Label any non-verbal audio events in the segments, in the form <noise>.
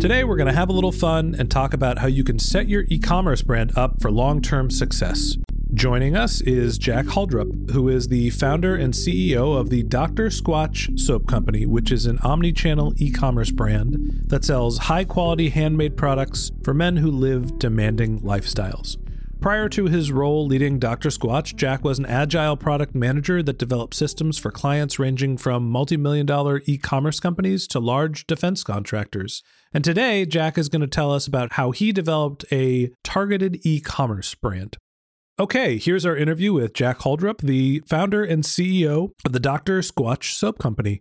Today, we're going to have a little fun and talk about how you can set your e commerce brand up for long term success. Joining us is Jack Haldrup, who is the founder and CEO of the Dr. Squatch Soap Company, which is an omni channel e commerce brand that sells high quality handmade products for men who live demanding lifestyles. Prior to his role leading Dr. Squatch, Jack was an agile product manager that developed systems for clients ranging from multi million dollar e commerce companies to large defense contractors. And today, Jack is going to tell us about how he developed a targeted e commerce brand. Okay, here's our interview with Jack Haldrup, the founder and CEO of the Dr. Squatch Soap Company.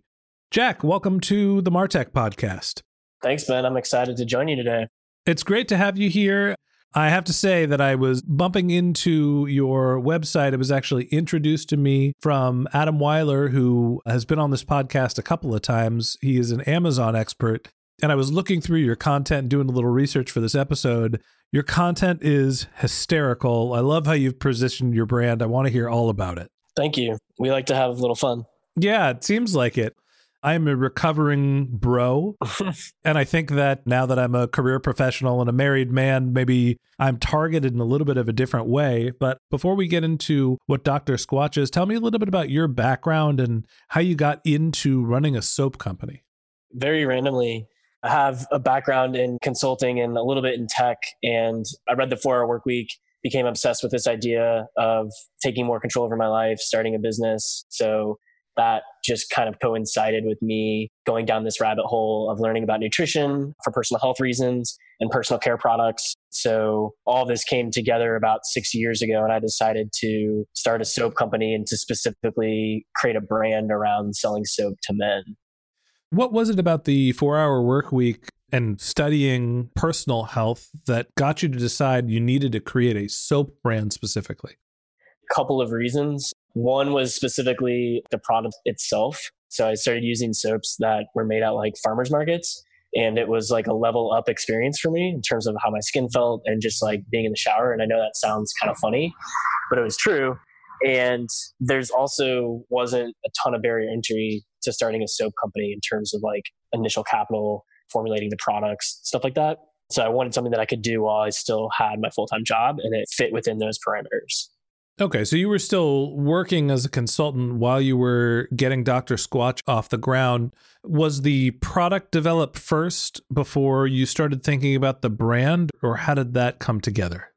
Jack, welcome to the Martech podcast. Thanks, Ben. I'm excited to join you today. It's great to have you here. I have to say that I was bumping into your website. It was actually introduced to me from Adam Weiler, who has been on this podcast a couple of times. He is an Amazon expert. And I was looking through your content, doing a little research for this episode. Your content is hysterical. I love how you've positioned your brand. I want to hear all about it. Thank you. We like to have a little fun. Yeah, it seems like it. I'm a recovering bro. <laughs> and I think that now that I'm a career professional and a married man, maybe I'm targeted in a little bit of a different way. But before we get into what Dr. Squatch is, tell me a little bit about your background and how you got into running a soap company. Very randomly, I have a background in consulting and a little bit in tech. And I read the four hour work week became obsessed with this idea of taking more control over my life, starting a business. So that just kind of coincided with me going down this rabbit hole of learning about nutrition for personal health reasons and personal care products. So all this came together about six years ago, and I decided to start a soap company and to specifically create a brand around selling soap to men. What was it about the four hour work week and studying personal health that got you to decide you needed to create a soap brand specifically? A couple of reasons. One was specifically the product itself. So I started using soaps that were made at like farmers markets. And it was like a level up experience for me in terms of how my skin felt and just like being in the shower. And I know that sounds kind of funny, but it was true. And there's also wasn't a ton of barrier entry to starting a soap company in terms of like initial capital, formulating the products, stuff like that. So I wanted something that I could do while I still had my full time job and it fit within those parameters. Okay, so you were still working as a consultant while you were getting Dr. Squatch off the ground. Was the product developed first before you started thinking about the brand, or how did that come together?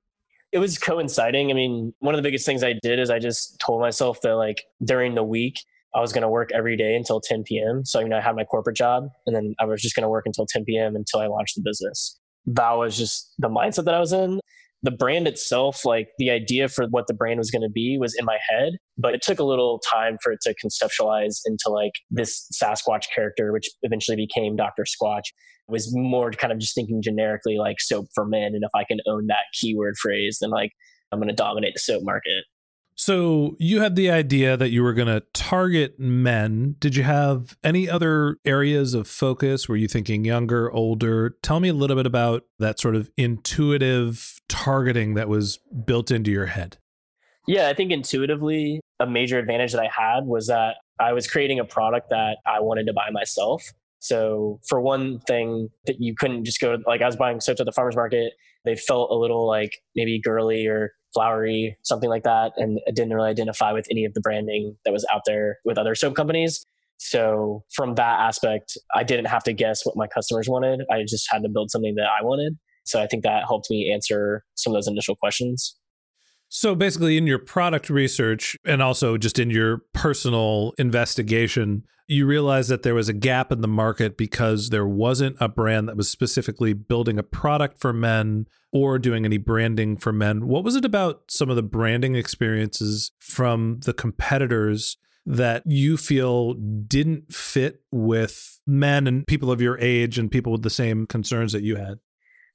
It was coinciding. I mean, one of the biggest things I did is I just told myself that, like, during the week, I was going to work every day until 10 p.m. So, you know, I had my corporate job and then I was just going to work until 10 p.m. until I launched the business. That was just the mindset that I was in the brand itself, like the idea for what the brand was going to be was in my head, but it took a little time for it to conceptualize into like this Sasquatch character, which eventually became Dr. Squatch. It was more kind of just thinking generically like soap for men. And if I can own that keyword phrase, then like I'm going to dominate the soap market. So you had the idea that you were going to target men. Did you have any other areas of focus? Were you thinking younger, older? Tell me a little bit about that sort of intuitive targeting that was built into your head. Yeah, I think intuitively, a major advantage that I had was that I was creating a product that I wanted to buy myself. So, for one thing, that you couldn't just go, like, I was buying soaps at the farmer's market. They felt a little like maybe girly or flowery, something like that. And didn't really identify with any of the branding that was out there with other soap companies. So, from that aspect, I didn't have to guess what my customers wanted. I just had to build something that I wanted. So, I think that helped me answer some of those initial questions. So basically, in your product research and also just in your personal investigation, you realized that there was a gap in the market because there wasn't a brand that was specifically building a product for men or doing any branding for men. What was it about some of the branding experiences from the competitors that you feel didn't fit with men and people of your age and people with the same concerns that you had?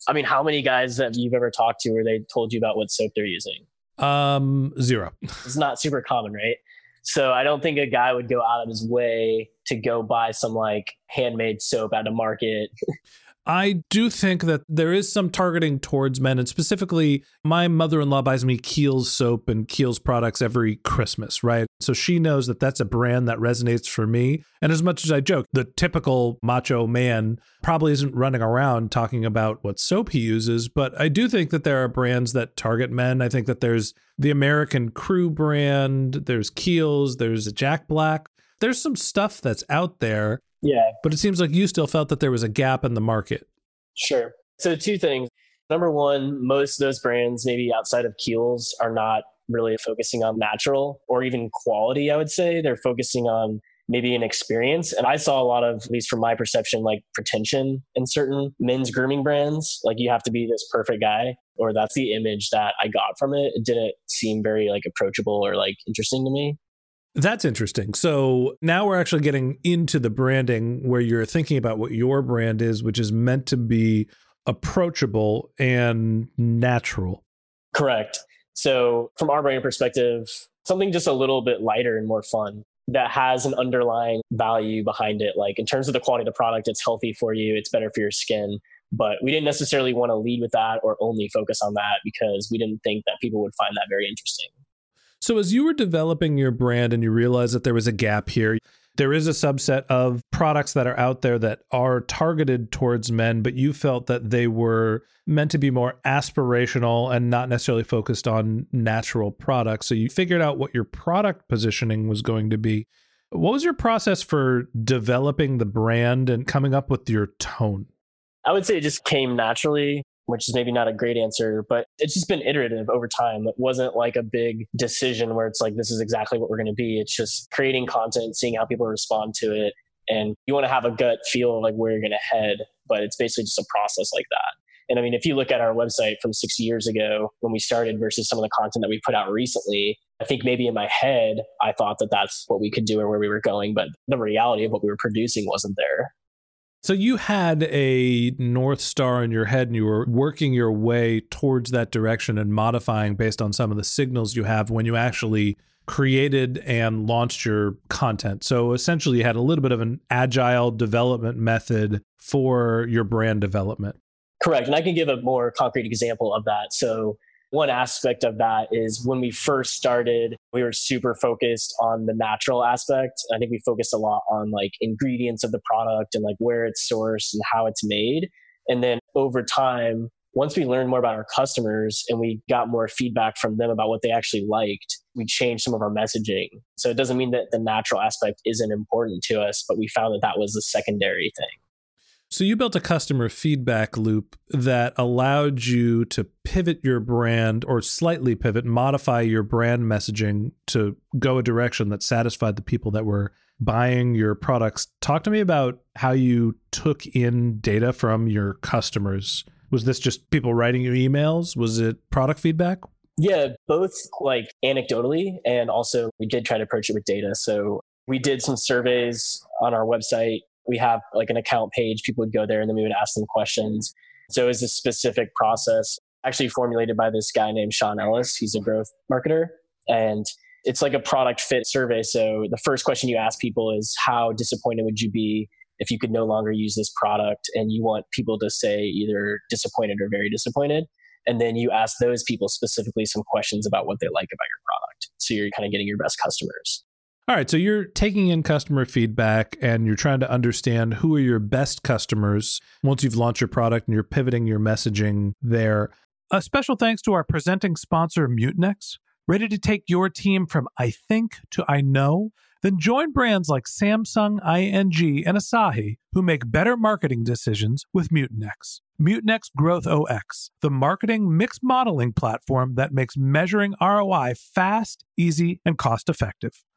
I mean, how many guys have you ever talked to where they told you about what soap they're using? Um, zero. it's not super common, right? So I don't think a guy would go out of his way to go buy some like handmade soap at a market. <laughs> I do think that there is some targeting towards men, and specifically, my mother in law buys me Kiehl's soap and Kiehl's products every Christmas, right? So she knows that that's a brand that resonates for me. And as much as I joke, the typical macho man probably isn't running around talking about what soap he uses, but I do think that there are brands that target men. I think that there's the American Crew brand, there's Kiehl's, there's Jack Black. There's some stuff that's out there yeah. But it seems like you still felt that there was a gap in the market. Sure. So, two things. Number one, most of those brands, maybe outside of Kiehl's, are not really focusing on natural or even quality, I would say. They're focusing on maybe an experience. And I saw a lot of, at least from my perception, like pretension in certain men's grooming brands. Like you have to be this perfect guy, or that's the image that I got from it. It didn't seem very like approachable or like interesting to me. That's interesting. So now we're actually getting into the branding where you're thinking about what your brand is, which is meant to be approachable and natural. Correct. So, from our brand perspective, something just a little bit lighter and more fun that has an underlying value behind it. Like in terms of the quality of the product, it's healthy for you, it's better for your skin. But we didn't necessarily want to lead with that or only focus on that because we didn't think that people would find that very interesting. So, as you were developing your brand and you realized that there was a gap here, there is a subset of products that are out there that are targeted towards men, but you felt that they were meant to be more aspirational and not necessarily focused on natural products. So, you figured out what your product positioning was going to be. What was your process for developing the brand and coming up with your tone? I would say it just came naturally which is maybe not a great answer, but it's just been iterative over time. It wasn't like a big decision where it's like, this is exactly what we're going to be. It's just creating content, seeing how people respond to it. And you want to have a gut feel of like where you're going to head, but it's basically just a process like that. And I mean, if you look at our website from six years ago when we started versus some of the content that we put out recently, I think maybe in my head, I thought that that's what we could do or where we were going, but the reality of what we were producing wasn't there. So you had a North Star in your head and you were working your way towards that direction and modifying based on some of the signals you have when you actually created and launched your content. So essentially, you had a little bit of an agile development method for your brand development. Correct. And I can give a more concrete example of that. So one aspect of that is when we first started, we were super focused on the natural aspect. I think we focused a lot on like ingredients of the product and like where it's sourced and how it's made. And then over time, once we learned more about our customers and we got more feedback from them about what they actually liked, we changed some of our messaging. So it doesn't mean that the natural aspect isn't important to us, but we found that that was a secondary thing. So you built a customer feedback loop that allowed you to pivot your brand or slightly pivot, modify your brand messaging to go a direction that satisfied the people that were buying your products. Talk to me about how you took in data from your customers. Was this just people writing you emails? Was it product feedback? Yeah, both like anecdotally and also we did try to approach it with data. So we did some surveys on our website we have like an account page. People would go there and then we would ask them questions. So it was a specific process actually formulated by this guy named Sean Ellis. He's a growth marketer. And it's like a product fit survey. So the first question you ask people is how disappointed would you be if you could no longer use this product and you want people to say either disappointed or very disappointed. And then you ask those people specifically some questions about what they like about your product. So you're kind of getting your best customers. All right, so you're taking in customer feedback and you're trying to understand who are your best customers once you've launched your product and you're pivoting your messaging there. A special thanks to our presenting sponsor, Mutinex. Ready to take your team from I think to I know? Then join brands like Samsung, ING, and Asahi who make better marketing decisions with Mutinex. Mutinex Growth OX, the marketing mix modeling platform that makes measuring ROI fast, easy, and cost effective.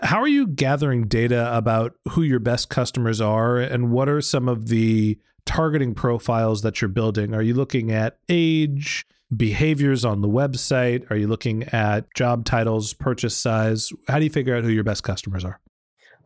How are you gathering data about who your best customers are and what are some of the targeting profiles that you're building? Are you looking at age, behaviors on the website? Are you looking at job titles, purchase size? How do you figure out who your best customers are?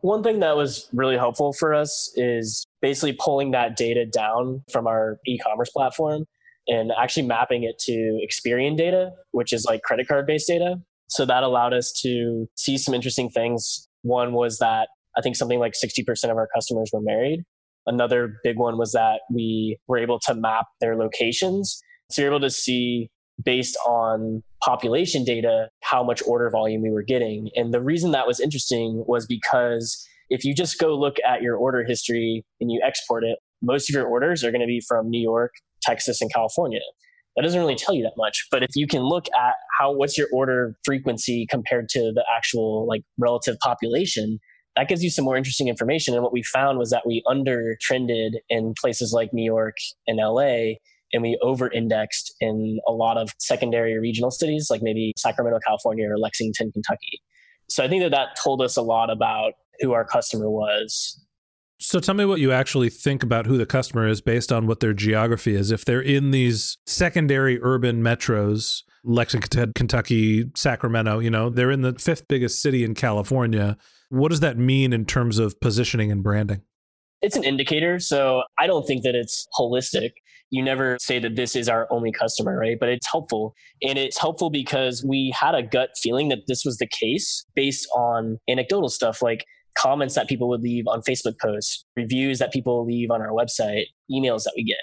One thing that was really helpful for us is basically pulling that data down from our e commerce platform and actually mapping it to Experian data, which is like credit card based data. So that allowed us to see some interesting things. One was that I think something like 60% of our customers were married. Another big one was that we were able to map their locations. So you're able to see based on population data how much order volume we were getting. And the reason that was interesting was because if you just go look at your order history and you export it, most of your orders are going to be from New York, Texas, and California that doesn't really tell you that much. But if you can look at how what's your order frequency compared to the actual like relative population, that gives you some more interesting information. And what we found was that we under trended in places like New York and LA, and we over indexed in a lot of secondary regional cities, like maybe Sacramento, California, or Lexington, Kentucky. So I think that that told us a lot about who our customer was so tell me what you actually think about who the customer is based on what their geography is. If they're in these secondary urban metros, Lexington, Kentucky, Sacramento, you know, they're in the fifth biggest city in California. What does that mean in terms of positioning and branding? It's an indicator. So I don't think that it's holistic. You never say that this is our only customer, right? But it's helpful. And it's helpful because we had a gut feeling that this was the case based on anecdotal stuff. Like comments that people would leave on Facebook posts, reviews that people leave on our website, emails that we get.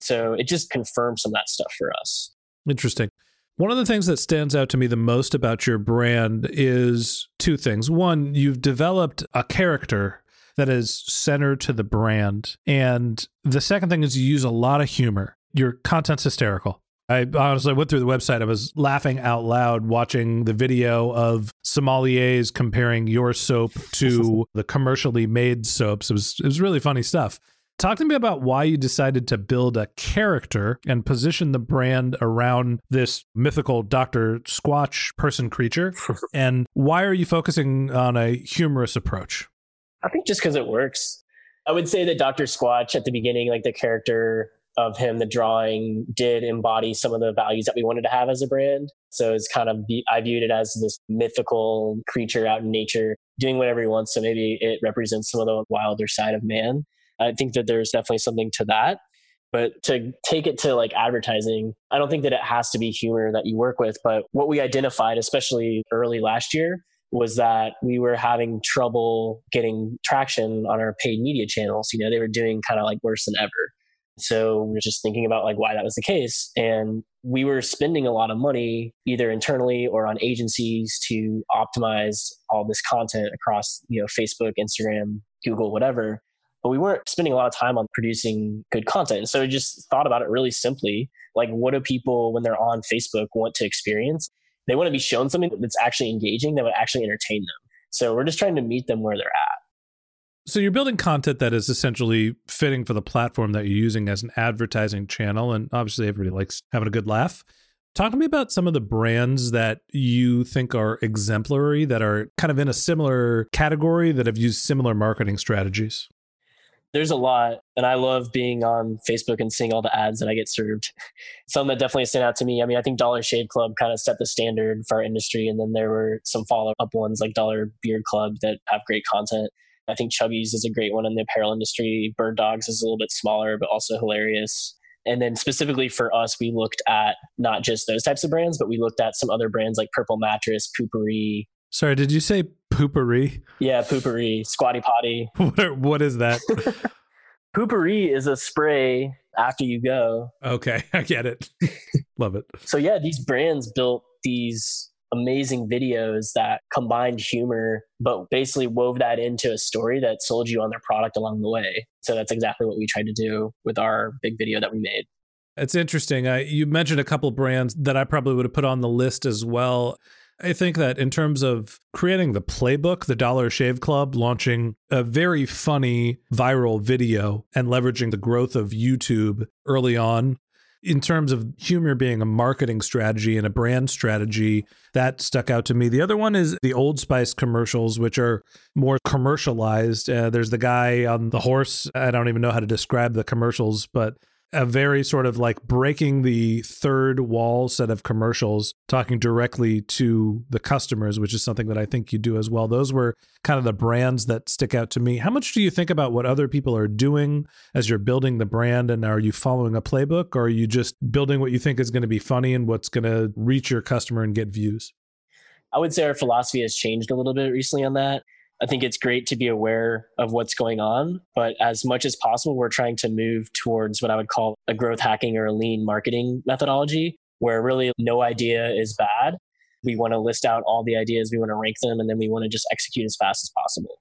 So it just confirms some of that stuff for us. Interesting. One of the things that stands out to me the most about your brand is two things. One, you've developed a character that is centered to the brand. And the second thing is you use a lot of humor. Your content's hysterical. I honestly went through the website. I was laughing out loud watching the video of sommeliers comparing your soap to <laughs> the commercially made soaps. It was it was really funny stuff. Talk to me about why you decided to build a character and position the brand around this mythical Dr. Squatch person creature. <laughs> and why are you focusing on a humorous approach? I think just because it works. I would say that Dr. Squatch at the beginning, like the character of him, the drawing did embody some of the values that we wanted to have as a brand. So it's kind of, I viewed it as this mythical creature out in nature doing whatever he wants. So maybe it represents some of the wilder side of man. I think that there's definitely something to that. But to take it to like advertising, I don't think that it has to be humor that you work with. But what we identified, especially early last year, was that we were having trouble getting traction on our paid media channels. You know, they were doing kind of like worse than ever. So we were just thinking about like why that was the case. And we were spending a lot of money either internally or on agencies to optimize all this content across, you know, Facebook, Instagram, Google, whatever but we weren't spending a lot of time on producing good content. And So we just thought about it really simply. Like, what do people, when they're on Facebook, want to experience? They want to be shown something that's actually engaging, that would actually entertain them. So we're just trying to meet them where they're at. So you're building content that is essentially fitting for the platform that you're using as an advertising channel. And obviously, everybody likes having a good laugh. Talk to me about some of the brands that you think are exemplary, that are kind of in a similar category, that have used similar marketing strategies there's a lot and i love being on facebook and seeing all the ads that i get served <laughs> some that definitely stand out to me i mean i think dollar shave club kind of set the standard for our industry and then there were some follow-up ones like dollar beard club that have great content i think Chubbies is a great one in the apparel industry bird dogs is a little bit smaller but also hilarious and then specifically for us we looked at not just those types of brands but we looked at some other brands like purple mattress Poo-Pourri Sorry, did you say Poo-Pourri? Yeah, Poo-Pourri, squatty potty. <laughs> what, what is that? <laughs> Poo-Pourri is a spray after you go. Okay, <laughs> I get it. Love it. So yeah, these brands built these amazing videos that combined humor, but basically wove that into a story that sold you on their product along the way. So that's exactly what we tried to do with our big video that we made. It's interesting. Uh, you mentioned a couple brands that I probably would have put on the list as well. I think that in terms of creating the playbook, the Dollar Shave Club launching a very funny viral video and leveraging the growth of YouTube early on, in terms of humor being a marketing strategy and a brand strategy, that stuck out to me. The other one is the Old Spice commercials, which are more commercialized. Uh, there's the guy on the horse. I don't even know how to describe the commercials, but a very sort of like breaking the third wall set of commercials, talking directly to the customers, which is something that I think you do as well. Those were kind of the brands that stick out to me. How much do you think about what other people are doing as you're building the brand? And are you following a playbook or are you just building what you think is going to be funny and what's going to reach your customer and get views? I would say our philosophy has changed a little bit recently on that. I think it's great to be aware of what's going on, but as much as possible, we're trying to move towards what I would call a growth hacking or a lean marketing methodology, where really no idea is bad. We want to list out all the ideas, we want to rank them, and then we want to just execute as fast as possible.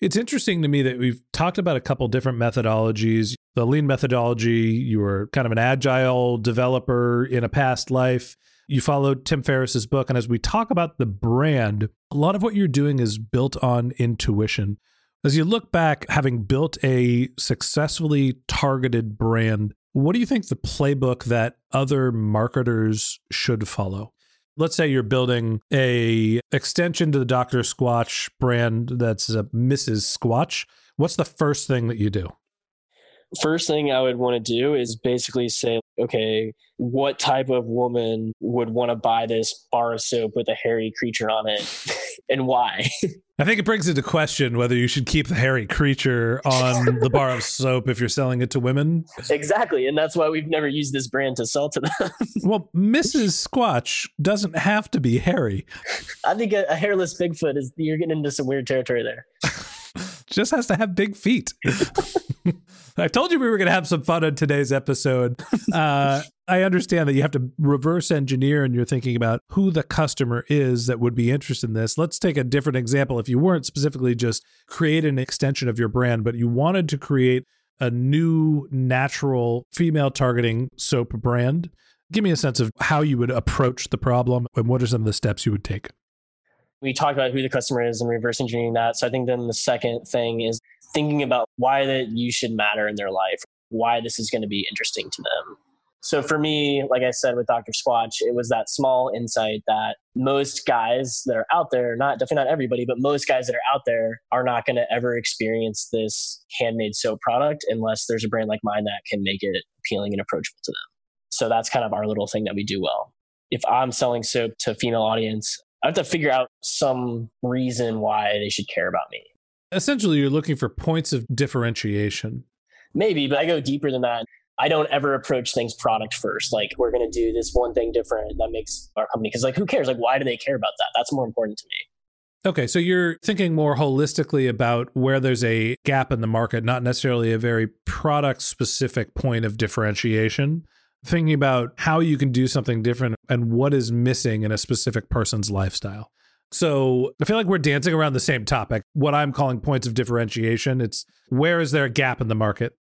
It's interesting to me that we've talked about a couple different methodologies. The lean methodology, you were kind of an agile developer in a past life you followed Tim Ferriss's book. And as we talk about the brand, a lot of what you're doing is built on intuition. As you look back, having built a successfully targeted brand, what do you think the playbook that other marketers should follow? Let's say you're building a extension to the Dr. Squatch brand that's a Mrs. Squatch. What's the first thing that you do? First thing I would want to do is basically say, okay, what type of woman would want to buy this bar of soap with a hairy creature on it <laughs> and why? <laughs> I think it brings into question whether you should keep the hairy creature on the bar of soap if you're selling it to women. Exactly. And that's why we've never used this brand to sell to them. <laughs> well, Mrs. Squatch doesn't have to be hairy. I think a, a hairless Bigfoot is, you're getting into some weird territory there. Just has to have big feet. <laughs> I told you we were going to have some fun on today's episode. <laughs> Uh, I understand that you have to reverse engineer and you're thinking about who the customer is that would be interested in this. Let's take a different example. If you weren't specifically just create an extension of your brand, but you wanted to create a new natural female targeting soap brand, give me a sense of how you would approach the problem and what are some of the steps you would take we talked about who the customer is and reverse engineering that. So I think then the second thing is thinking about why that you should matter in their life, why this is going to be interesting to them. So for me, like I said with Dr. Squatch, it was that small insight that most guys that are out there, not definitely not everybody, but most guys that are out there are not going to ever experience this handmade soap product unless there's a brand like mine that can make it appealing and approachable to them. So that's kind of our little thing that we do well. If I'm selling soap to female audience, I have to figure out some reason why they should care about me. Essentially, you're looking for points of differentiation. Maybe, but I go deeper than that. I don't ever approach things product first. Like we're going to do this one thing different that makes our company. Because like, who cares? Like, why do they care about that? That's more important to me. Okay, so you're thinking more holistically about where there's a gap in the market, not necessarily a very product specific point of differentiation. Thinking about how you can do something different and what is missing in a specific person's lifestyle. So I feel like we're dancing around the same topic. What I'm calling points of differentiation. It's where is there a gap in the market?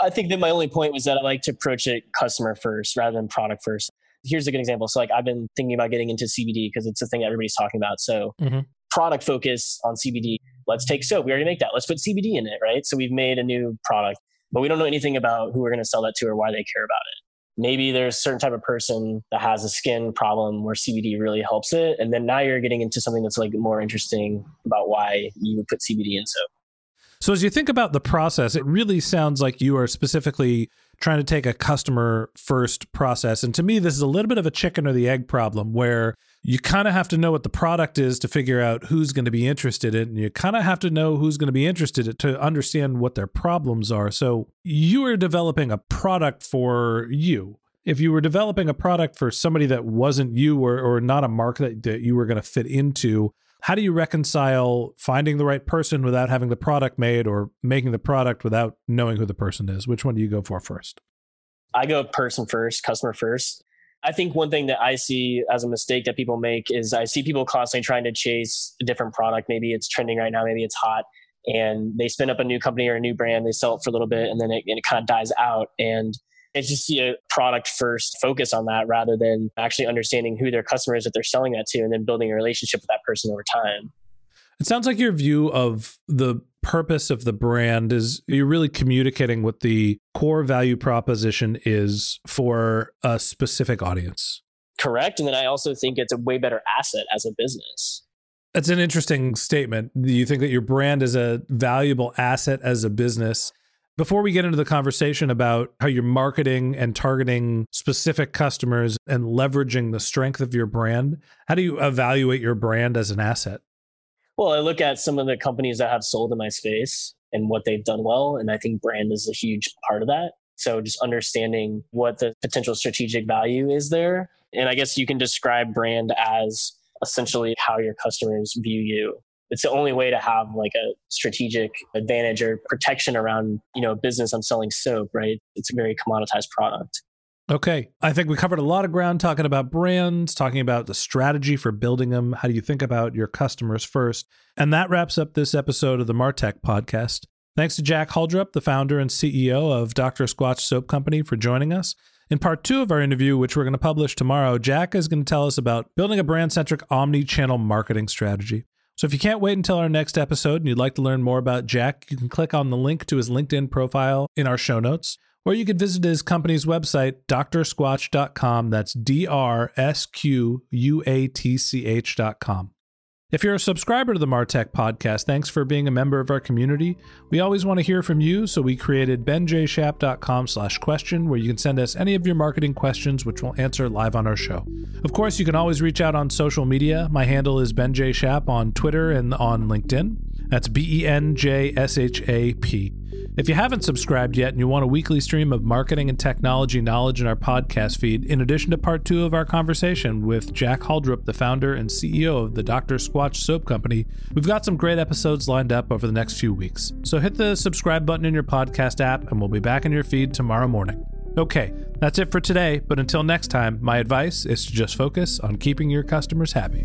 I think that my only point was that I like to approach it customer first rather than product first. Here's a good example. So like I've been thinking about getting into CBD because it's a thing everybody's talking about. So mm-hmm. product focus on CBD. Let's take soap. We already make that. Let's put CBD in it, right? So we've made a new product, but we don't know anything about who we're going to sell that to or why they care about it maybe there's a certain type of person that has a skin problem where CBD really helps it. And then now you're getting into something that's like more interesting about why you would put CBD in soap. So as you think about the process, it really sounds like you are specifically trying to take a customer first process. And to me, this is a little bit of a chicken or the egg problem where you kind of have to know what the product is to figure out who's going to be interested in. And you kind of have to know who's going to be interested in to understand what their problems are. So you are developing a product for you. If you were developing a product for somebody that wasn't you or, or not a market that, that you were going to fit into, how do you reconcile finding the right person without having the product made or making the product without knowing who the person is? Which one do you go for first? I go person first, customer first. I think one thing that I see as a mistake that people make is I see people constantly trying to chase a different product. Maybe it's trending right now, maybe it's hot, and they spin up a new company or a new brand, they sell it for a little bit, and then it, it kind of dies out. And I just see a product first focus on that rather than actually understanding who their customer is that they're selling that to and then building a relationship with that person over time. It sounds like your view of the purpose of the brand is you're really communicating what the core value proposition is for a specific audience. Correct. And then I also think it's a way better asset as a business. That's an interesting statement. Do you think that your brand is a valuable asset as a business? Before we get into the conversation about how you're marketing and targeting specific customers and leveraging the strength of your brand, how do you evaluate your brand as an asset? Well, I look at some of the companies that have sold in my space and what they've done well. And I think brand is a huge part of that. So just understanding what the potential strategic value is there. And I guess you can describe brand as essentially how your customers view you it's the only way to have like a strategic advantage or protection around you know a business i'm selling soap right? It's a very commoditized product. Okay i think we covered a lot of ground talking about brands talking about the strategy for building them how do you think about your customers first? And that wraps up this episode of the martech podcast. Thanks to jack haldrup the founder and ceo of dr squatch soap company for joining us. In part two of our interview, which we're going to publish tomorrow, Jack is going to tell us about building a brand centric omni channel marketing strategy. So if you can't wait until our next episode and you'd like to learn more about Jack, you can click on the link to his LinkedIn profile in our show notes, or you could visit his company's website, drsquatch.com. That's D R S Q U A T C H.com. If you're a subscriber to the Martech podcast, thanks for being a member of our community. We always want to hear from you, so we created benjshap.com slash question, where you can send us any of your marketing questions, which we'll answer live on our show. Of course, you can always reach out on social media. My handle is benjshap on Twitter and on LinkedIn. That's B E N J S H A P. If you haven't subscribed yet and you want a weekly stream of marketing and technology knowledge in our podcast feed, in addition to part two of our conversation with Jack Haldrup, the founder and CEO of the Dr. Squatch Soap Company, we've got some great episodes lined up over the next few weeks. So hit the subscribe button in your podcast app, and we'll be back in your feed tomorrow morning. Okay, that's it for today, but until next time, my advice is to just focus on keeping your customers happy.